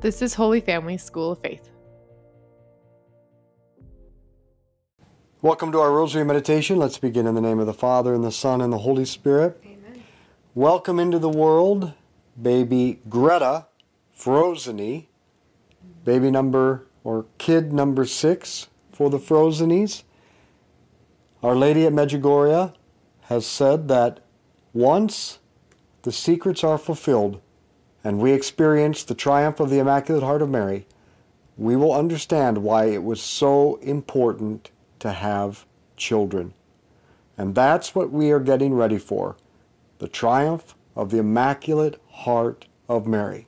This is Holy Family School of Faith. Welcome to our Rosary Meditation. Let's begin in the name of the Father, and the Son, and the Holy Spirit. Amen. Welcome into the world, baby Greta Frozeny, baby number or kid number six for the Frozenies. Our Lady at Medjugorje has said that once the secrets are fulfilled and we experience the triumph of the Immaculate Heart of Mary, we will understand why it was so important to have children. And that's what we are getting ready for the triumph of the Immaculate Heart of Mary.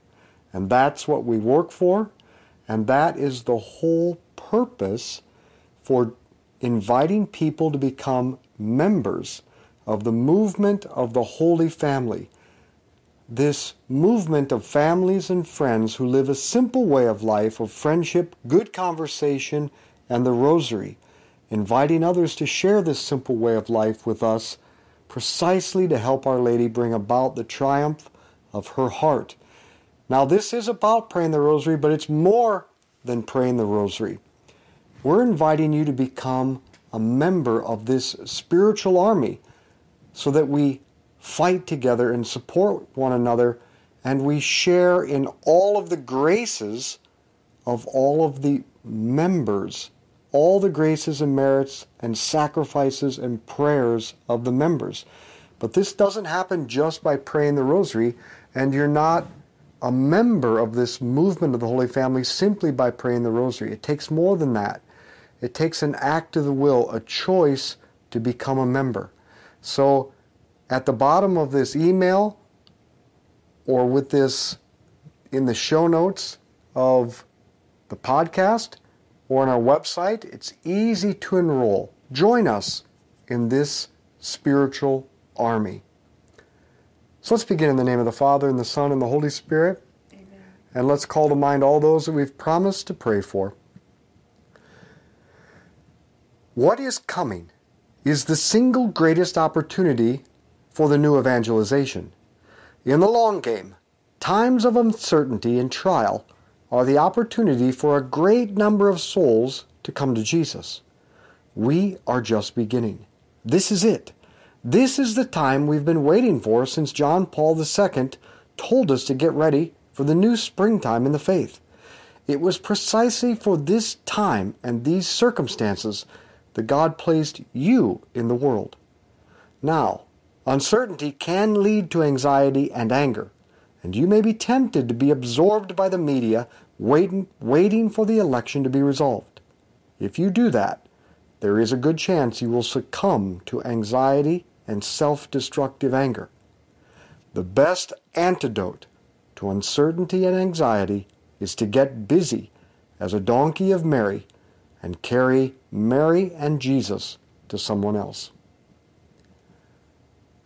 And that's what we work for, and that is the whole purpose for inviting people to become members of the movement of the Holy Family. This movement of families and friends who live a simple way of life of friendship, good conversation, and the Rosary inviting others to share this simple way of life with us precisely to help Our Lady bring about the triumph of her heart. Now, this is about praying the Rosary, but it's more than praying the Rosary. We're inviting you to become a member of this spiritual army so that we fight together and support one another and we share in all of the graces of all of the members all the graces and merits and sacrifices and prayers of the members. But this doesn't happen just by praying the rosary, and you're not a member of this movement of the Holy Family simply by praying the rosary. It takes more than that. It takes an act of the will, a choice to become a member. So at the bottom of this email or with this in the show notes of the podcast, or on our website. It's easy to enroll. Join us in this spiritual army. So let's begin in the name of the Father, and the Son, and the Holy Spirit. Amen. And let's call to mind all those that we've promised to pray for. What is coming is the single greatest opportunity for the new evangelization. In the long game, times of uncertainty and trial are the opportunity for a great number of souls to come to Jesus. We are just beginning. This is it. This is the time we've been waiting for since John Paul II told us to get ready for the new springtime in the faith. It was precisely for this time and these circumstances that God placed you in the world. Now, uncertainty can lead to anxiety and anger and you may be tempted to be absorbed by the media waiting, waiting for the election to be resolved. If you do that, there is a good chance you will succumb to anxiety and self-destructive anger. The best antidote to uncertainty and anxiety is to get busy as a donkey of Mary and carry Mary and Jesus to someone else.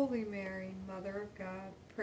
of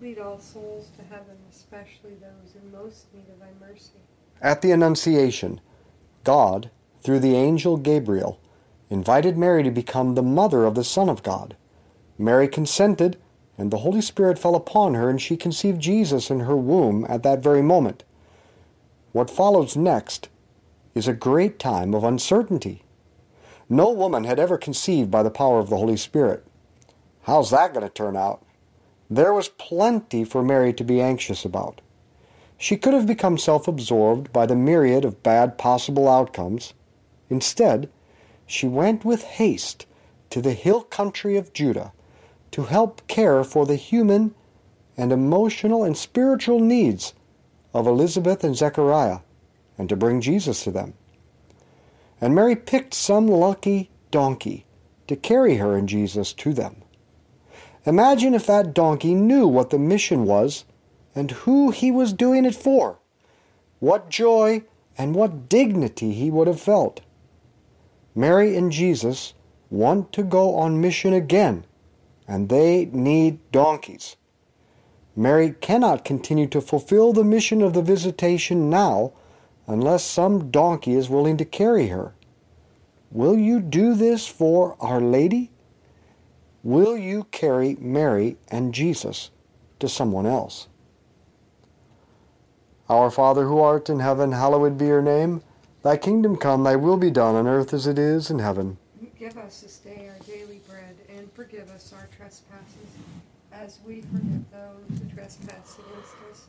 lead all souls to heaven, especially those in most need of thy mercy. At the Annunciation, God, through the angel Gabriel, invited Mary to become the mother of the Son of God. Mary consented, and the Holy Spirit fell upon her, and she conceived Jesus in her womb at that very moment. What follows next is a great time of uncertainty. No woman had ever conceived by the power of the Holy Spirit. How's that going to turn out? There was plenty for Mary to be anxious about. She could have become self absorbed by the myriad of bad possible outcomes. Instead, she went with haste to the hill country of Judah to help care for the human and emotional and spiritual needs of Elizabeth and Zechariah and to bring Jesus to them. And Mary picked some lucky donkey to carry her and Jesus to them. Imagine if that donkey knew what the mission was and who he was doing it for. What joy and what dignity he would have felt. Mary and Jesus want to go on mission again, and they need donkeys. Mary cannot continue to fulfill the mission of the visitation now unless some donkey is willing to carry her. Will you do this for Our Lady? Will you carry Mary and Jesus to someone else? Our Father who art in heaven, hallowed be your name. Thy kingdom come, thy will be done on earth as it is in heaven. Give us this day our daily bread, and forgive us our trespasses, as we forgive those who trespass against us.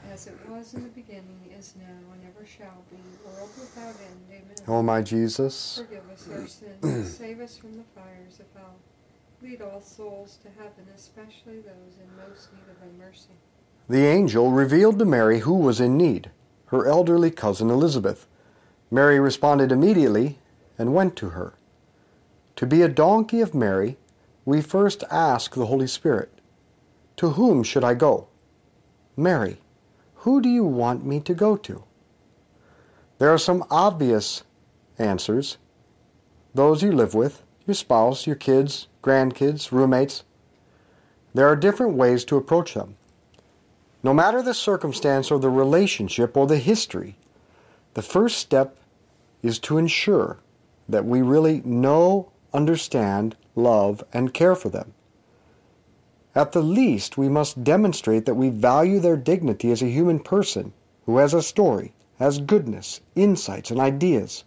As was in the beginning, is now, and ever shall be, world without end. Amen. O my Jesus, Forgive us our sins, save us from the fires of hell. Lead all souls to heaven, especially those in most need of thy mercy. the angel revealed to Mary who was in need, her elderly cousin Elizabeth. Mary responded immediately and went to her. To be a donkey of Mary, we first ask the Holy Spirit, To whom should I go? Mary, who do you want me to go to? There are some obvious answers those you live with, your spouse, your kids, grandkids, roommates. There are different ways to approach them. No matter the circumstance or the relationship or the history, the first step is to ensure that we really know, understand, love, and care for them. At the least, we must demonstrate that we value their dignity as a human person who has a story, has goodness, insights, and ideas.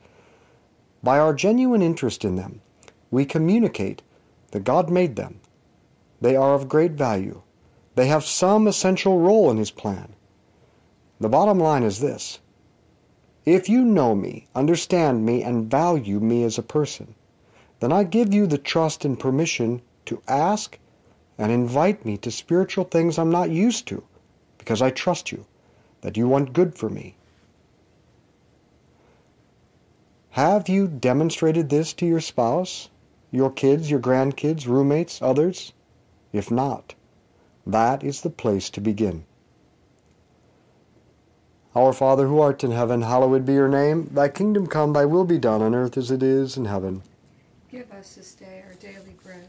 By our genuine interest in them, we communicate that God made them. They are of great value. They have some essential role in His plan. The bottom line is this if you know me, understand me, and value me as a person, then I give you the trust and permission to ask and invite me to spiritual things I'm not used to because I trust you, that you want good for me. Have you demonstrated this to your spouse, your kids, your grandkids, roommates, others? If not, that is the place to begin. Our Father who art in heaven, hallowed be your name. Thy kingdom come, thy will be done on earth as it is in heaven. Give us this day our daily bread,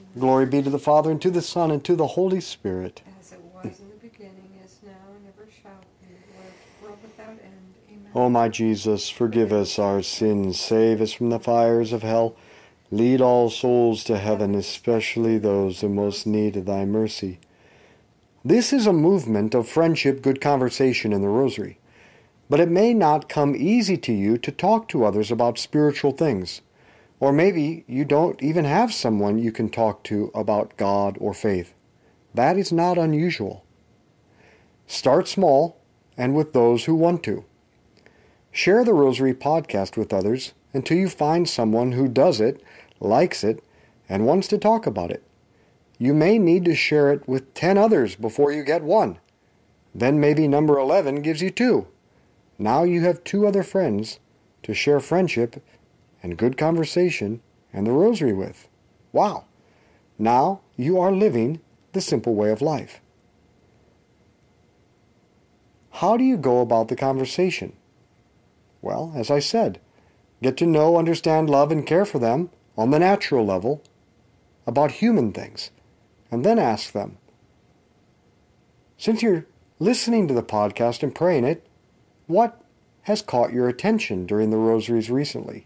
Glory be to the Father, and to the Son, and to the Holy Spirit. As it was in the beginning, is now, and ever shall be, world, without end. Amen. O my Jesus, forgive us our sins, save us from the fires of hell. Lead all souls to heaven, especially those in most need of thy mercy. This is a movement of friendship, good conversation in the Rosary. But it may not come easy to you to talk to others about spiritual things. Or maybe you don't even have someone you can talk to about God or faith. That is not unusual. Start small and with those who want to. Share the Rosary podcast with others until you find someone who does it, likes it, and wants to talk about it. you may need to share it with 10 others before you get one. Then maybe number 11 gives you two. Now you have two other friends to share friendship and good conversation and the rosary with. Wow! Now you are living the simple way of life. How do you go about the conversation? Well, as I said, get to know, understand, love, and care for them on the natural level about human things, and then ask them. Since you're listening to the podcast and praying it, what has caught your attention during the rosaries recently?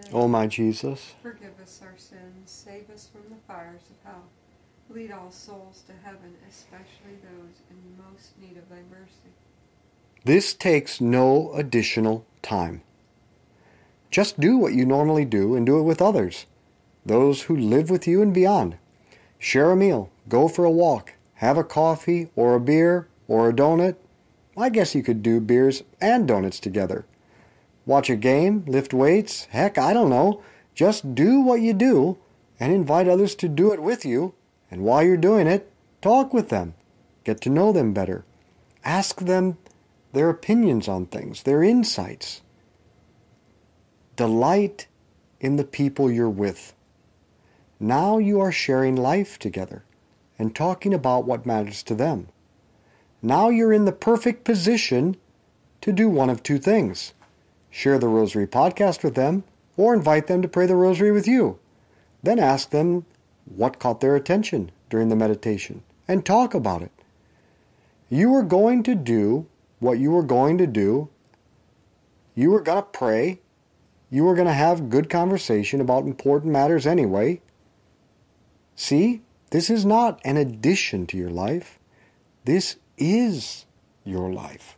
O my Jesus, Forgive us our sins, save us from the fires of hell. Lead all souls to heaven, especially those in most need of thy mercy. this takes no additional time. Just do what you normally do and do it with others, those who live with you and beyond. Share a meal, go for a walk, have a coffee or a beer or a donut. I guess you could do beers and donuts together. Watch a game, lift weights, heck, I don't know. Just do what you do and invite others to do it with you. And while you're doing it, talk with them. Get to know them better. Ask them their opinions on things, their insights. Delight in the people you're with. Now you are sharing life together and talking about what matters to them. Now you're in the perfect position to do one of two things share the Rosary podcast with them or invite them to pray the Rosary with you. Then ask them what caught their attention during the meditation and talk about it. You are going to do what you were going to do. You were going to pray. You were going to have good conversation about important matters anyway. See, this is not an addition to your life. This is your life.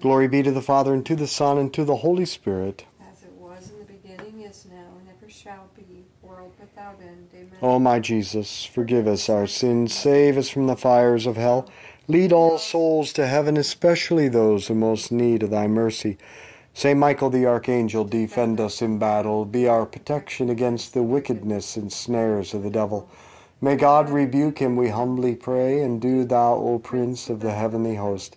Glory be to the Father, and to the Son, and to the Holy Spirit. As it was in the beginning, is now, and ever shall be, world without end. Amen. O my Jesus, forgive us our sins, save us from the fires of hell. Lead all souls to heaven, especially those who most need of thy mercy. Saint Michael the Archangel, defend us in battle. Be our protection against the wickedness and snares of the devil. May God rebuke him, we humbly pray, and do thou, O Prince of the heavenly host,